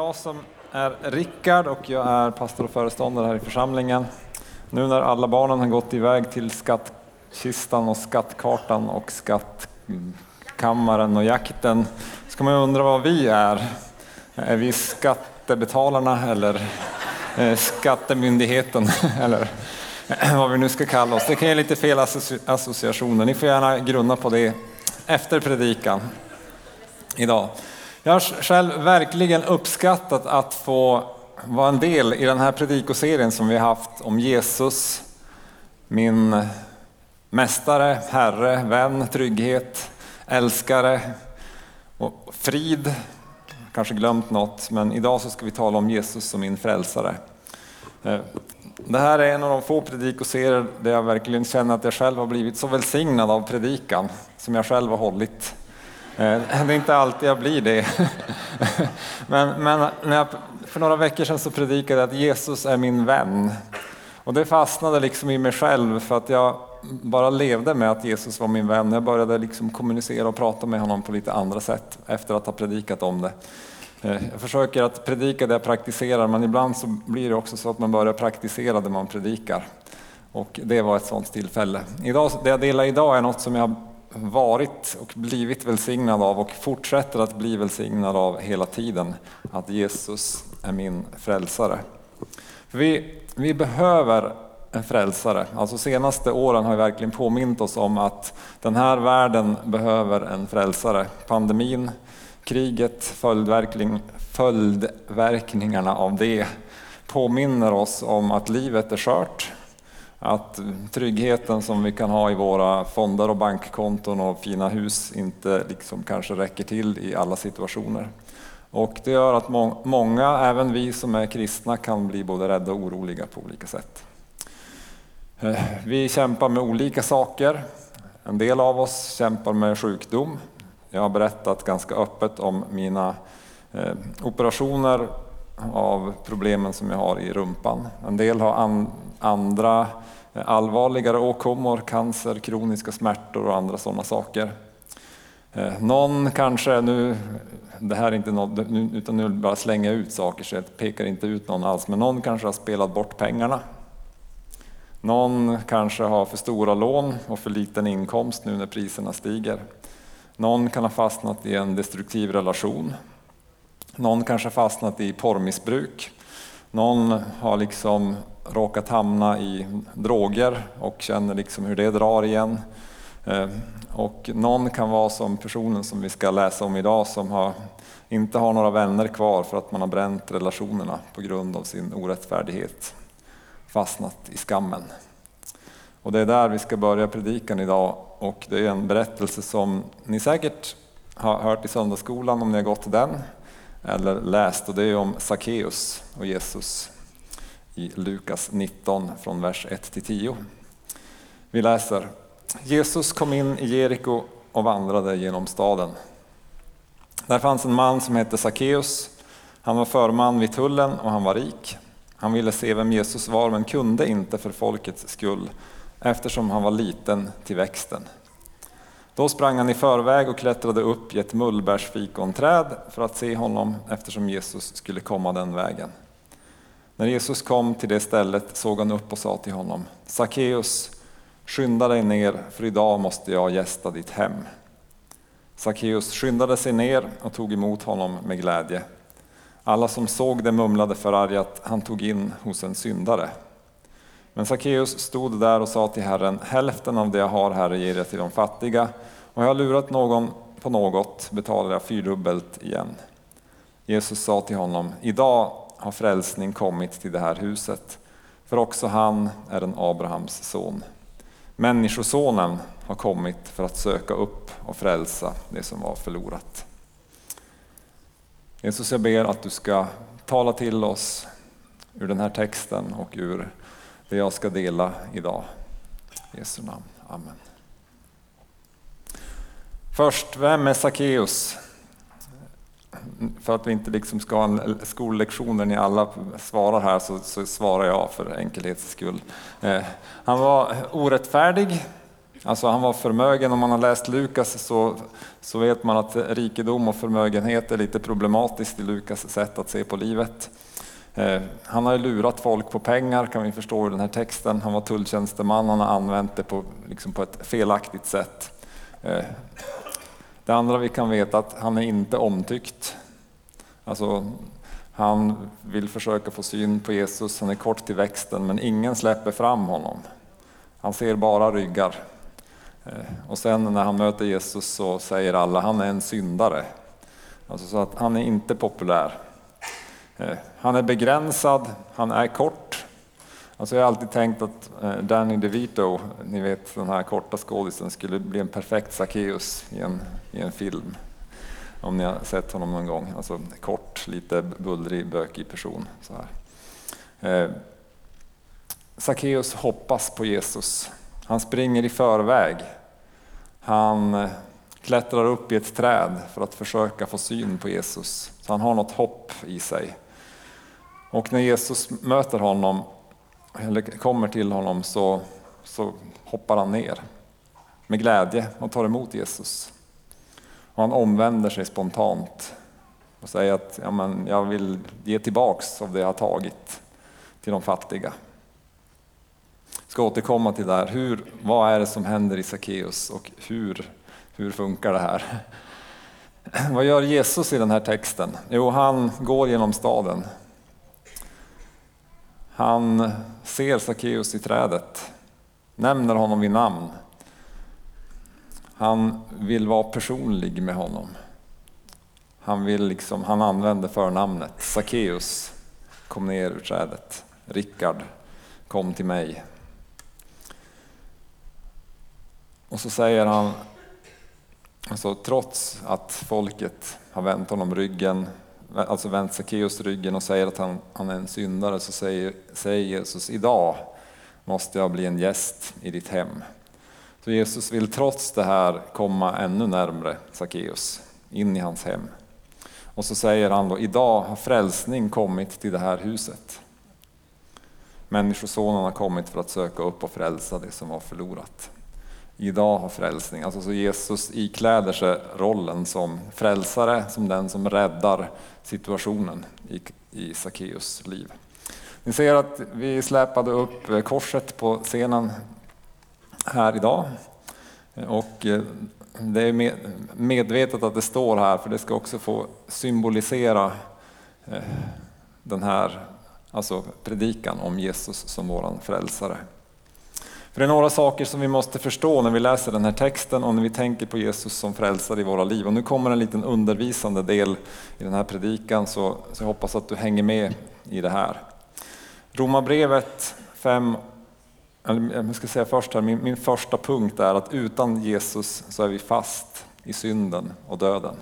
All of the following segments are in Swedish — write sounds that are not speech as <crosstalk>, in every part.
Jag som är Rickard och jag är pastor och föreståndare här i församlingen. Nu när alla barnen har gått iväg till skattkistan och skattkartan och skattkammaren och jakten ska man undra vad vi är. Är vi skattebetalarna eller eh, skattemyndigheten <laughs> eller <clears throat> vad vi nu ska kalla oss. Det kan ge lite fel associationer. Ni får gärna grunna på det efter predikan idag. Jag har själv verkligen uppskattat att få vara en del i den här predikoserien som vi har haft om Jesus, min mästare, herre, vän, trygghet, älskare och frid. Kanske glömt något, men idag så ska vi tala om Jesus som min frälsare. Eh, det här är en av de få predikoserier där jag verkligen känner att jag själv har blivit så välsignad av predikan som jag själv har hållit. Eh, det är inte alltid jag blir det. <laughs> Men, men när jag, för några veckor sedan så predikade jag att Jesus är min vän. Och det fastnade liksom i mig själv för att jag bara levde med att Jesus var min vän. Jag började liksom kommunicera och prata med honom på lite andra sätt efter att ha predikat om det. Eh, jag försöker att predika det jag praktiserar men ibland så blir det också så att man börjar praktisera det man predikar. Och det var ett sådant tillfälle. Idag, det jag delar idag är något som jag varit och blivit välsignad av och fortsätter att bli välsignad av hela tiden. Att Jesus är min frälsare. Vi, vi behöver en frälsare. Alltså senaste åren har verkligen påmint oss om att den här världen behöver en frälsare. Pandemin, kriget, följdverkning, följdverkningarna av det påminner oss om att livet är skört att tryggheten som vi kan ha i våra fonder och bankkonton och fina hus inte liksom kanske räcker till i alla situationer. Och det gör att må många, även vi som är kristna, kan bli både rädda och oroliga på olika sätt. Eh, vi kämpar med olika saker. En del av oss kämpar med sjukdom. Jag har berättat ganska öppet om mina eh, operationer av problemen som jag har i rumpan. En del har an andra allvarligare åkommor, cancer, kroniska smärtor och andra sådana saker. Eh, någon kanske, nu, det här är inte något, utan nu bara slänga ut saker så jag pekar inte ut någon alls, men någon kanske har spelat bort pengarna. Någon kanske har för stora lån och för liten inkomst nu när priserna stiger. Någon kan ha fastnat i en destruktiv relation. Någon kanske har fastnat i porrmissbruk. Någon har liksom råkat hamna i droger och känner liksom hur det drar igen. Eh, och någon kan vara som personen som vi ska läsa om idag som har, inte har några vänner kvar för att man har bränt relationerna på grund av sin orättfärdighet. Fastnat i skammen. Och det är där vi ska börja predikan idag och det är en berättelse som ni säkert har hört i söndagsskolan om ni har gått den eller läst och det är om Sackeus och Jesus i Lukas 19 från vers 1 till 10. Vi läser Jesus kom in i Jeriko och vandrade genom staden. Där fanns en man som hette Sackeus. Han var förman vid tullen och han var rik. Han ville se vem Jesus var men kunde inte för folkets skull eftersom han var liten till växten. Då sprang han i förväg och klättrade upp i ett mullbärsfikonträd för att se honom eftersom Jesus skulle komma den vägen. När Jesus kom till det stället såg han upp och sa till honom Sackeus, skynda dig ner för idag måste jag gästa ditt hem. Sackeus skyndade sig ner och tog emot honom med glädje. Alla som såg det mumlade förargat, han tog in hos en syndare. Men Sackeus stod där och sa till Herren, hälften av det jag har, Herre, ger jag till de fattiga, och jag har lurat någon på något betalar jag fyrdubbelt igen. Jesus sa till honom, idag har frälsning kommit till det här huset, för också han är en Abrahams son. Människosonen har kommit för att söka upp och frälsa det som var förlorat. Jesus, jag ber att du ska tala till oss ur den här texten och ur det jag ska dela idag. I Jesu namn. Amen. Först, vem är Sackeus? För att vi inte liksom ska ha en skollektion där ni alla svarar här så, så svarar jag för enkelhets skull. Eh, han var orättfärdig, Alltså han var förmögen, om man har läst Lukas så, så vet man att rikedom och förmögenhet är lite problematiskt i Lukas sätt att se på livet. Eh, han har lurat folk på pengar kan vi förstå i den här texten. Han var tulltjänsteman, han har använt det på, liksom på ett felaktigt sätt. Eh, det andra vi kan veta är att han är inte omtyckt. Alltså, han vill försöka få syn på Jesus, han är kort till växten men ingen släpper fram honom. Han ser bara ryggar. Eh, och sen när han möter Jesus så säger alla han är en syndare. Alltså så att han är inte populär. Eh, han är begränsad, han är kort. Alltså jag har alltid tänkt att eh, Danny DeVito, ni vet den här korta skådisen, skulle bli en perfekt Sackeus i en, i en film. Om ni har sett honom någon gång. Alltså kort, lite bullrig, bökig person. Så här. Eh, Sackeus hoppas på Jesus. Han springer i förväg. Han eh, klättrar upp i ett träd för att försöka få syn på Jesus. Så han har något hopp i sig. Och när Jesus möter honom, eller kommer till honom, så, så hoppar han ner med glädje och tar emot Jesus. Och han omvänder sig spontant och säger att ja, men jag vill ge tillbaks av det jag har tagit till de fattiga. Jag ska återkomma till det här. Hur, vad är det som händer i Sackeus och hur, hur funkar det här? Vad gör Jesus i den här texten? Jo, han går genom staden han ser Sackeus i trädet, nämner honom vid namn. Han vill vara personlig med honom. Han, vill liksom, han använder förnamnet. Sackeus kom ner ur trädet. Rickard kom till mig. Och så säger han, alltså, trots att folket har vänt honom ryggen, alltså vänt Sackeus ryggen och säger att han, han är en syndare så säger, säger Jesus idag måste jag bli en gäst i ditt hem. Så Jesus vill trots det här komma ännu närmre Sackeus, in i hans hem. Och så säger han då, idag har frälsning kommit till det här huset. Människosonen har kommit för att söka upp och frälsa det som var förlorat idag har frälsning. Alltså så Jesus ikläder sig rollen som frälsare, som den som räddar situationen i, i Sackeus liv. Ni ser att vi släpade upp korset på scenen här idag. Och eh, det är medvetet att det står här för det ska också få symbolisera eh, den här alltså predikan om Jesus som våran frälsare. För det är några saker som vi måste förstå när vi läser den här texten och när vi tänker på Jesus som frälsare i våra liv. Och nu kommer en liten undervisande del i den här predikan så, så jag hoppas att du hänger med i det här. Romarbrevet 5, jag ska säga först här, min, min första punkt är att utan Jesus så är vi fast i synden och döden.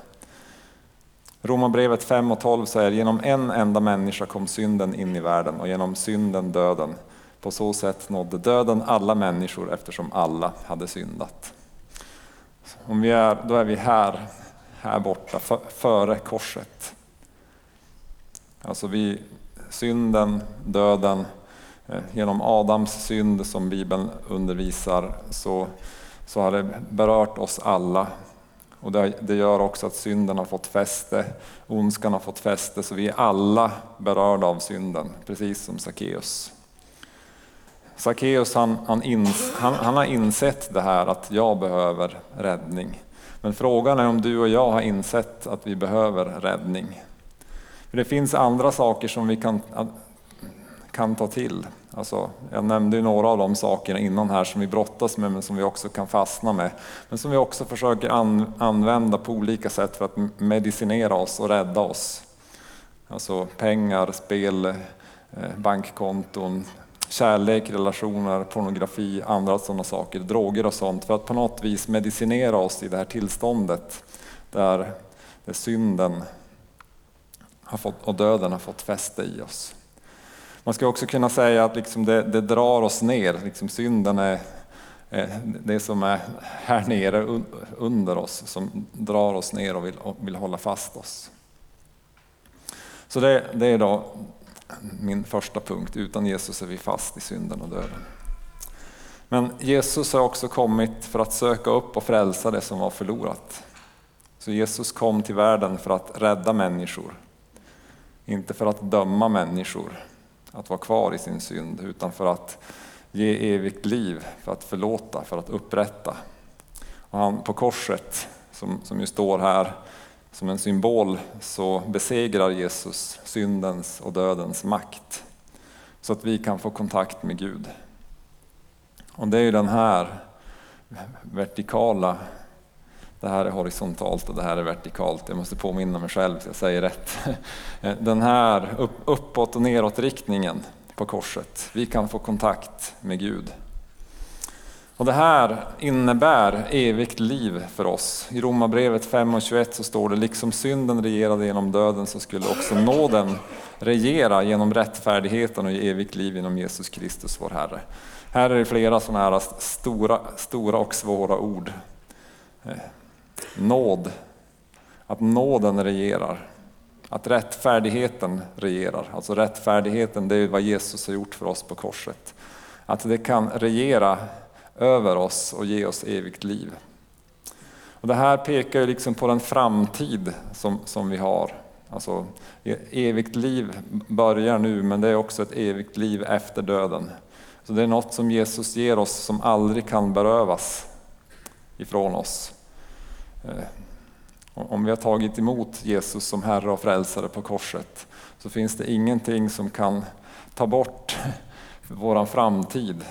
Romarbrevet 5 och 12 säger genom en enda människa kom synden in i världen och genom synden döden. På så sätt nådde döden alla människor eftersom alla hade syndat. Om vi är, då är vi här, här borta, före korset. Alltså vi, synden, döden, eh, genom Adams synd som Bibeln undervisar så, så har det berört oss alla. Och det, det gör också att synden har fått fäste, ondskan har fått fäste, så vi är alla berörda av synden, precis som Sackeus. Sackeus han, han, ins, han, han, har insett det här att jag behöver räddning. Men frågan är om du och jag har insett att vi behöver räddning. För det finns andra saker som vi kan, kan ta till. Alltså, jag nämnde några av de sakerna innan här som vi brottas med men som vi också kan fastna med. Men som vi också försöker an, använda på olika sätt för att medicinera oss och rädda oss. Alltså pengar, spel, eh, bankkonton, kärlek, relationer, pornografi, andra sådana saker, droger och sånt för att på något vis medicinera oss i det här tillståndet där, där synden har fått, och döden har fått fäste i oss. Man ska också kunna säga att liksom det, det drar oss ner, liksom synden är det som är här nere under oss som drar oss ner och vill, och vill hålla fast oss. Så det, det är då min första punkt. Utan Jesus är vi fast i synden och döden. Men Jesus har också kommit för att söka upp och frälsa det som var förlorat. Så Jesus kom till världen för att rädda människor. Inte för att döma människor att vara kvar i sin synd, utan för att ge evigt liv, för att förlåta, för att upprätta. Och han på korset, som, som ju står här som en symbol, så besegrar Jesus syndens och dödens makt. Så att vi kan få kontakt med Gud. Och det är ju den här vertikala, det här är horisontalt och det här är vertikalt. Jag måste påminna mig själv så jag säger rätt. <laughs> Den här uppåt och neråt riktningen på korset. Vi kan få kontakt med Gud. Och det här innebär evigt liv för oss. I Romarbrevet 5 och 21 så står det, liksom synden regerade genom döden så skulle också nåden regera genom rättfärdigheten och ge evigt liv genom Jesus Kristus vår Herre. Här är det flera sådana här stora, stora och svåra ord. Eh, nåd, att nåden regerar. Att rättfärdigheten regerar. Alltså rättfärdigheten, det är vad Jesus har gjort för oss på korset. Att det kan regera över oss och ge oss evigt liv. Och det här pekar ju liksom på den framtid som, som vi har. Alltså, evigt liv börjar nu, men det är också ett evigt liv efter döden. Så det är något som Jesus ger oss som aldrig kan berövas ifrån oss. Eh, om vi har tagit emot Jesus som Herre och Frälsare på korset så finns det ingenting som kan ta bort <laughs> vår framtid.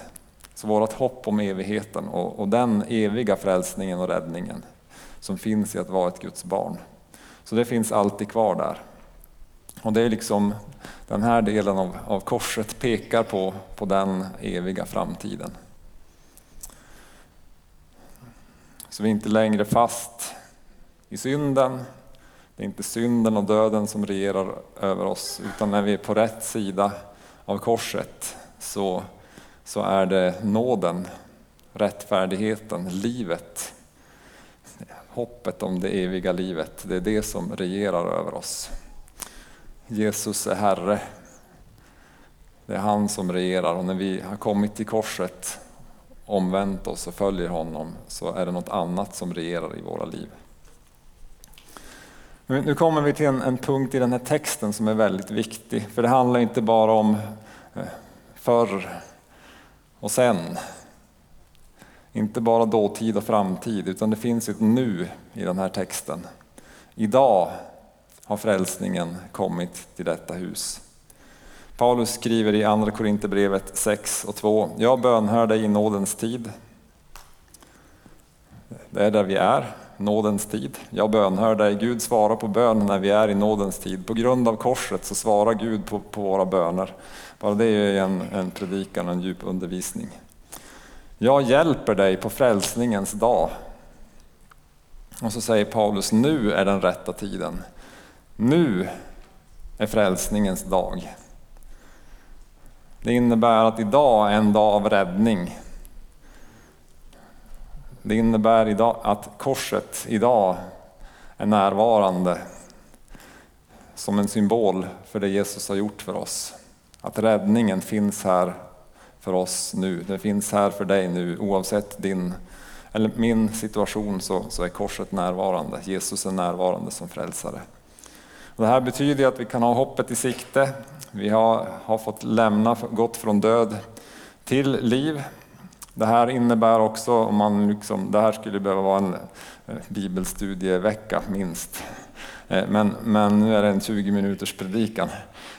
Så vårt hopp om evigheten och, och den eviga frälsningen och räddningen som finns i att vara ett Guds barn. Så det finns alltid kvar där. Och det är liksom den här delen av, av korset pekar på, på den eviga framtiden. Så vi är inte längre fast i synden. Det är inte synden och döden som regerar över oss, utan när vi är på rätt sida av korset så, så är det nåden, rättfärdigheten, livet, hoppet om det eviga livet. Det är det som regerar över oss. Jesus är Herre. Det är han som regerar och när vi har kommit till korset, omvänt oss och följer honom, så är det något annat som regerar i våra liv. Nu kommer vi till en, en, punkt i den här texten som är väldigt viktig, för det handlar inte bara om eh, förr och sen. Inte bara dåtid och framtid, utan det finns ett nu i den här texten. Idag har frälsningen kommit till detta hus. Paulus skriver i Andra Korinthierbrevet 6 och 2. Jag bönhör dig i nådens tid. Det är där vi är, nådens tid. Jag bönhör dig. Gud svarar på bön när vi är i nådens tid. På grund av korset så svarar Gud på, på våra böner. Bara det är en, en predikan, en djup undervisning. Jag hjälper dig på frälsningens dag. Och så säger Paulus, nu är den rätta tiden. Nu är frälsningens dag. Det innebär att idag är en dag av räddning. Det innebär idag att korset idag är närvarande som en symbol för det Jesus har gjort för oss. Att räddningen finns här för oss nu. Den finns här för dig nu oavsett din eller min situation så, så är korset närvarande. Jesus är närvarande som frälsare. Och det här betyder att vi kan ha hoppet i sikte. Vi har, har fått lämna, gått från död till liv. Det här innebär också, om man liksom, det här skulle behöva vara en eh, bibelstudievecka minst. Eh, men, men nu är det en 20 minuters predikan.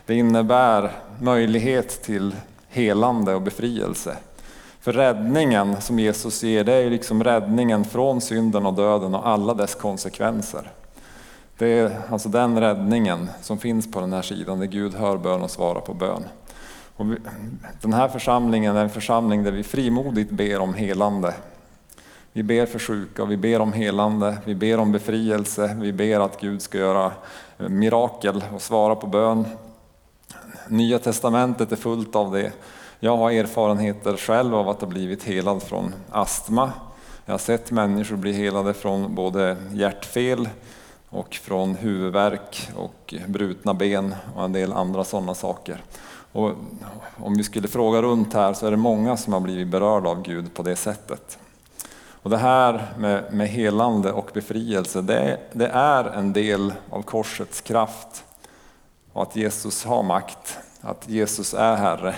Det innebär möjlighet till helande och befrielse. För räddningen som Jesus ger, det är liksom räddningen från synden och döden och alla dess konsekvenser. Det är alltså den räddningen som finns på den här sidan, där Gud hör bön och svarar på bön. Och vi, den här församlingen är en församling där vi frimodigt ber om helande. Vi ber för sjuka, vi ber om helande, vi ber om befrielse, vi ber att Gud ska göra mirakel och svara på bön. Nya testamentet är fullt av det. Jag har erfarenheter själv av att ha blivit helad från astma. Jag har sett människor bli helade från både hjärtfel, och från huvudvärk och brutna ben och en del andra sådana saker. Och om vi skulle fråga runt här så är det många som har blivit berörda av Gud på det sättet. Och det här med, med helande och befrielse, det, det är en del av korsets kraft. Och att Jesus har makt, att Jesus är Herre.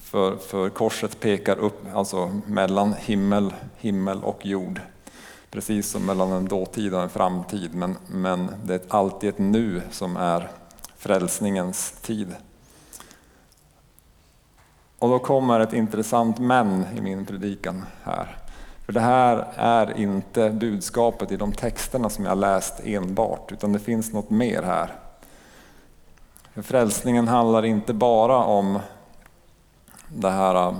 För, för korset pekar upp alltså mellan himmel, himmel och jord. Precis som mellan en dåtid och en framtid. Men, men det är alltid ett nu som är frälsningens tid. Och då kommer ett intressant men i min predikan här. För det här är inte budskapet i de texterna som jag läst enbart, utan det finns något mer här. Frälsningen handlar inte bara om det här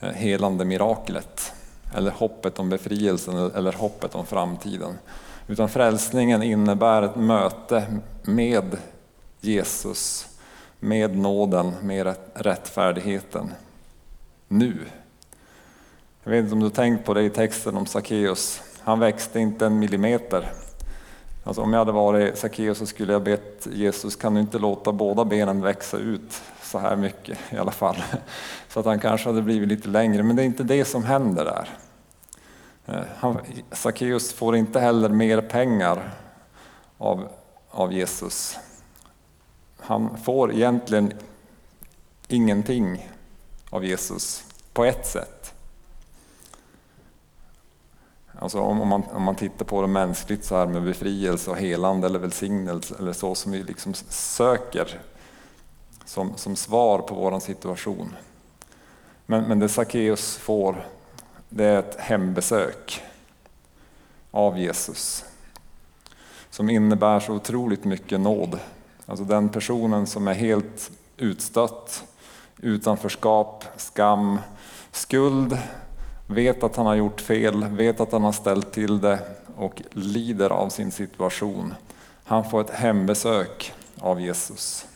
eh, helande miraklet, eller hoppet om befrielsen eller hoppet om framtiden. Utan frälsningen innebär ett möte med Jesus, med nåden, med rättfärdigheten. Nu. Jag vet inte om du tänkt på det i texten om Sackeus. Han växte inte en millimeter. Alltså om jag hade varit Sackeus så skulle jag bett Jesus, kan du inte låta båda benen växa ut så här mycket i alla fall. <laughs> Så att han kanske hade blivit lite längre, men det är inte det som händer där. Eh, Sackeus får inte heller mer pengar av, av Jesus. Han får egentligen ingenting av Jesus på ett sätt. Alltså om, man, om man tittar på det mänskligt så här med befrielse och helande eller välsignelse eller så som vi liksom söker som, som svar på vår situation. Men, men det Sackeus får, det är ett hembesök av Jesus som innebär så otroligt mycket nåd. Alltså den personen som är helt utstött, utanförskap, skam, skuld, vet att han har gjort fel, vet att han har ställt till det och lider av sin situation. Han får ett hembesök av Jesus.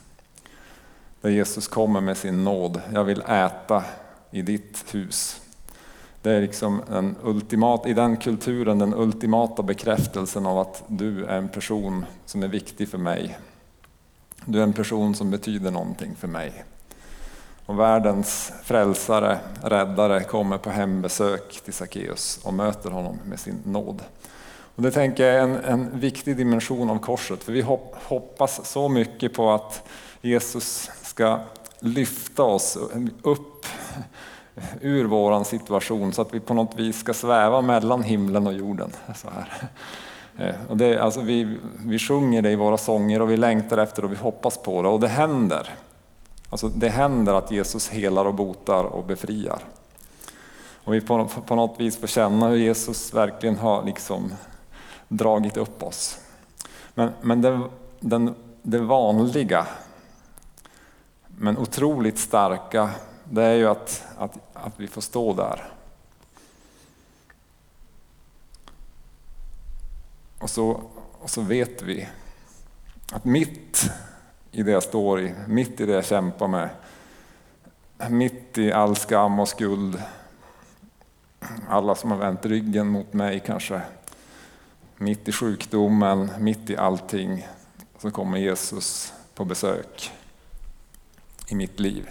Där Jesus kommer med sin nåd. Jag vill äta i ditt hus. Det är liksom en ultimat, i den kulturen den ultimata bekräftelsen av att du är en person som är viktig för mig. Du är en person som betyder någonting för mig. Och världens frälsare, räddare, kommer på hembesök till Sackeus och möter honom med sin nåd. Och det tänker jag är en, en viktig dimension av korset, för vi hoppas så mycket på att Jesus ska lyfta oss upp ur vår situation så att vi på något vis ska sväva mellan himlen och jorden. Så här. Eh, och det, alltså vi, vi sjunger det i våra sånger och vi längtar efter och vi hoppas på det och det händer. Alltså det händer att Jesus helar och botar och befriar. Och vi på, på något vis får känna hur Jesus verkligen har liksom dragit upp oss. Men, men det, den, det vanliga, men otroligt starka, det är ju att, att, att vi får stå där. Och så, och så vet vi att mitt i det jag står i, mitt i det jag kämpar med. Mitt i all skam och skuld. Alla som har vänt ryggen mot mig kanske. Mitt i sjukdomen, mitt i allting så kommer Jesus på besök i mitt liv.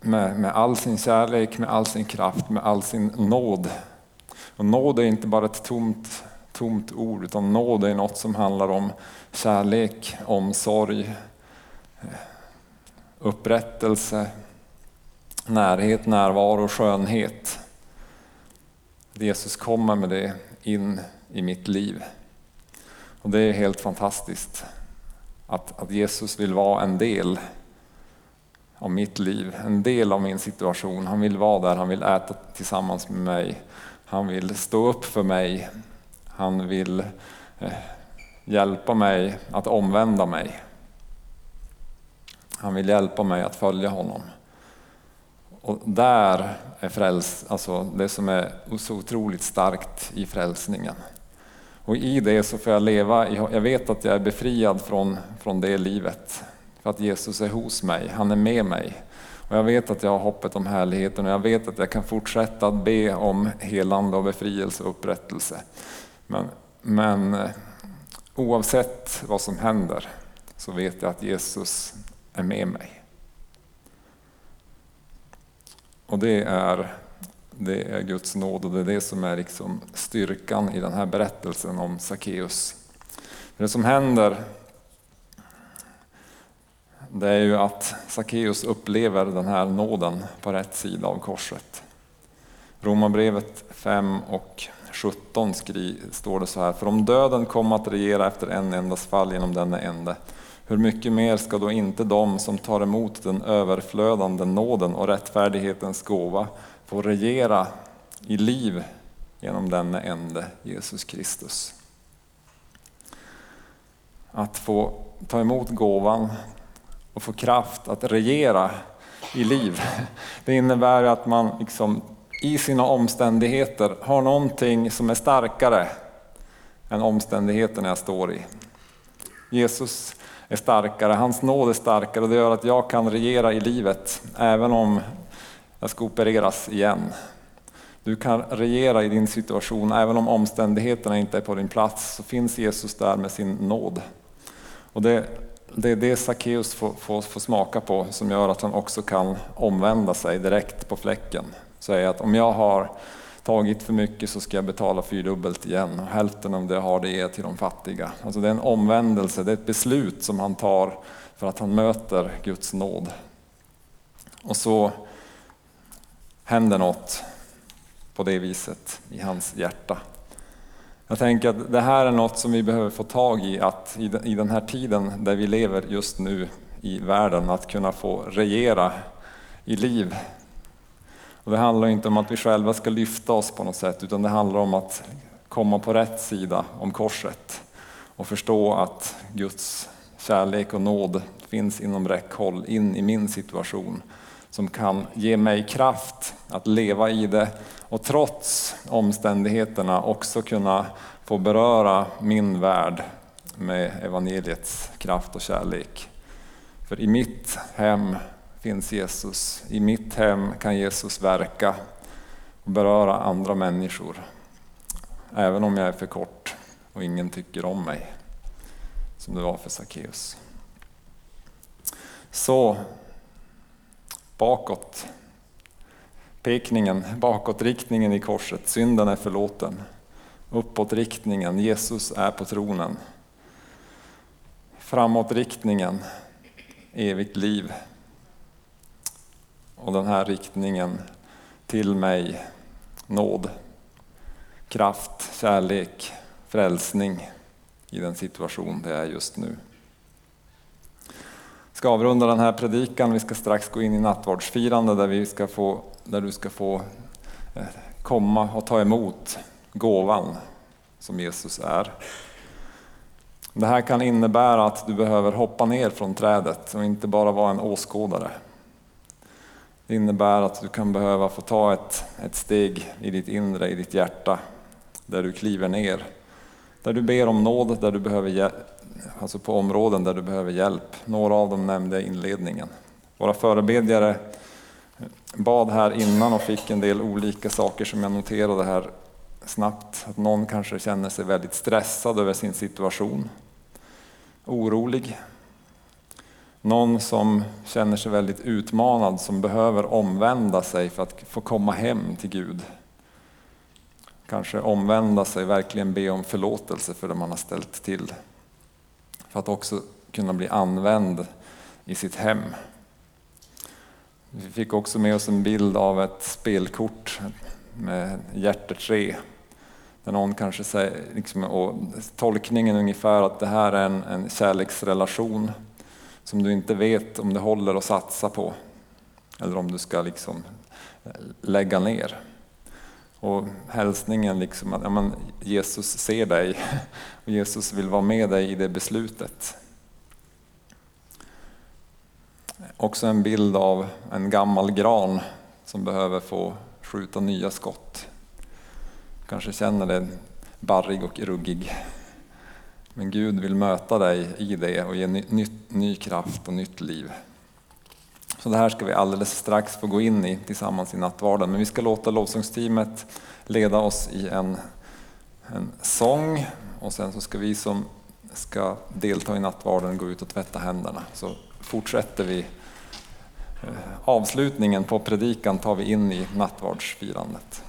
Med, med all sin kärlek, med all sin kraft, med all sin nåd. Och nåd är inte bara ett tomt tomt ord, utan nåd är något som handlar om kärlek, omsorg, eh, upprättelse, närhet, närvaro, skönhet. Jesus kommer med det in i mitt liv. Och det är helt fantastiskt att, att Jesus vill vara en del av mitt liv, en del av min situation. Han vill vara där, han vill äta tillsammans med mig. Han vill stå upp för mig han vill eh, hjälpa mig att omvända mig. Han vill hjälpa mig att följa honom. Och där är fräls, alltså det som är så otroligt starkt i frälsningen. Och i det så får jag leva, jag vet att jag är befriad från, från det livet. För att Jesus är hos mig, han är med mig. Och jag vet att jag har hoppet om härligheten och jag vet att jag kan fortsätta att be om helande och befrielse och upprättelse. Men, men eh, oavsett vad som händer så vet jag att Jesus är med mig. Och det är, det är Guds nåd och det är det som är liksom styrkan i den här berättelsen om Sackeus. Det som händer det är ju att Sackeus upplever den här nåden på rätt sida av korset. Romarbrevet 5 och 17 skri, står det så här, för om döden kom att regera efter en endas fall genom denne ende, hur mycket mer ska då inte de som tar emot den överflödande nåden och rättfärdighetens gåva få regera i liv genom denne ende, Jesus Kristus. Att få ta emot gåvan och få kraft att regera i liv, <laughs> det innebär att man liksom i sina omständigheter har någonting som är starkare än omständigheterna jag står i. Jesus är starkare, hans nåd är starkare och det gör att jag kan regera i livet även om jag ska opereras igen. Du kan regera i din situation även om omständigheterna inte är på din plats så finns Jesus där med sin nåd. Och det, det är det Sackeus får, får, får smaka på som gör att han också kan omvända sig direkt på fläcken. Säga att om jag har tagit för mycket så ska jag betala fyrdubbelt igen och hälften av det jag har det ger jag till de fattiga. Alltså det är en omvändelse, det är ett beslut som han tar för att han möter Guds nåd. Och så händer något på det viset i hans hjärta. Jag tänker att det här är något som vi behöver få tag i, att i den här tiden där vi lever just nu i världen, att kunna få regera i liv och det handlar inte om att vi själva ska lyfta oss på något sätt, utan det handlar om att komma på rätt sida om korset och förstå att Guds kärlek och nåd finns inom räckhåll in i min situation som kan ge mig kraft att leva i det och trots omständigheterna också kunna få beröra min värld med evangeliets kraft och kärlek. För i mitt hem finns Jesus. I mitt hem kan Jesus verka och beröra andra människor. Även om jag är för kort och ingen tycker om mig. Som det var för Sackeus. Så bakåt. Pekningen, bakåtriktningen i korset. Synden är förlåten. Uppåtriktningen, Jesus är på tronen. Framåtriktningen, evigt liv och den här riktningen till mig, nåd, kraft, kärlek, frälsning i den situation det är just nu. Jag ska avrunda den här predikan, vi ska strax gå in i nattvardsfirande där, vi ska få, där du ska få eh, komma och ta emot gåvan som Jesus är. Det här kan innebära att du behöver hoppa ner från trädet och inte bara vara en åskådare. Det innebär att du kan behöva få ta ett, ett steg i ditt inre, i ditt hjärta, där du kliver ner. Där du ber om nåd, där du behöver, alltså på områden där du behöver hjälp. Några av dem nämnde jag i inledningen. Våra förebedjare bad här innan och fick en del olika saker som jag noterade här snabbt. Att någon kanske känner sig väldigt stressad över sin situation, orolig, någon som känner sig väldigt utmanad, som behöver omvända sig för att få komma hem till Gud. Kanske omvända sig, verkligen be om förlåtelse för det man har ställt till. För att också kunna bli använd i sitt hem. Vi fick också med oss en bild av ett spelkort med hjärtetre. Där någon kanske säger, liksom, och tolkningen är ungefär att det här är en, en kärleksrelation som du inte vet om det håller att satsa på eller om du ska liksom eh, lägga ner. Och hälsningen liksom att ja, men Jesus ser dig <laughs> och Jesus vill vara med dig i det beslutet. Också en bild av en gammal gran som behöver få skjuta nya skott. Kanske känner det barrig och ruggig. Men Gud vill möta dig i det och ge ny, ny, ny, kraft och nytt liv. Så det här ska vi alldeles strax få gå in i tillsammans i nattvarden. Men vi ska låta lovsångsteamet leda oss i en, en sång och sen så ska vi som ska delta i nattvarden gå ut och tvätta händerna. Så fortsätter vi eh, avslutningen på predikan tar vi in i nattvardsfirandet.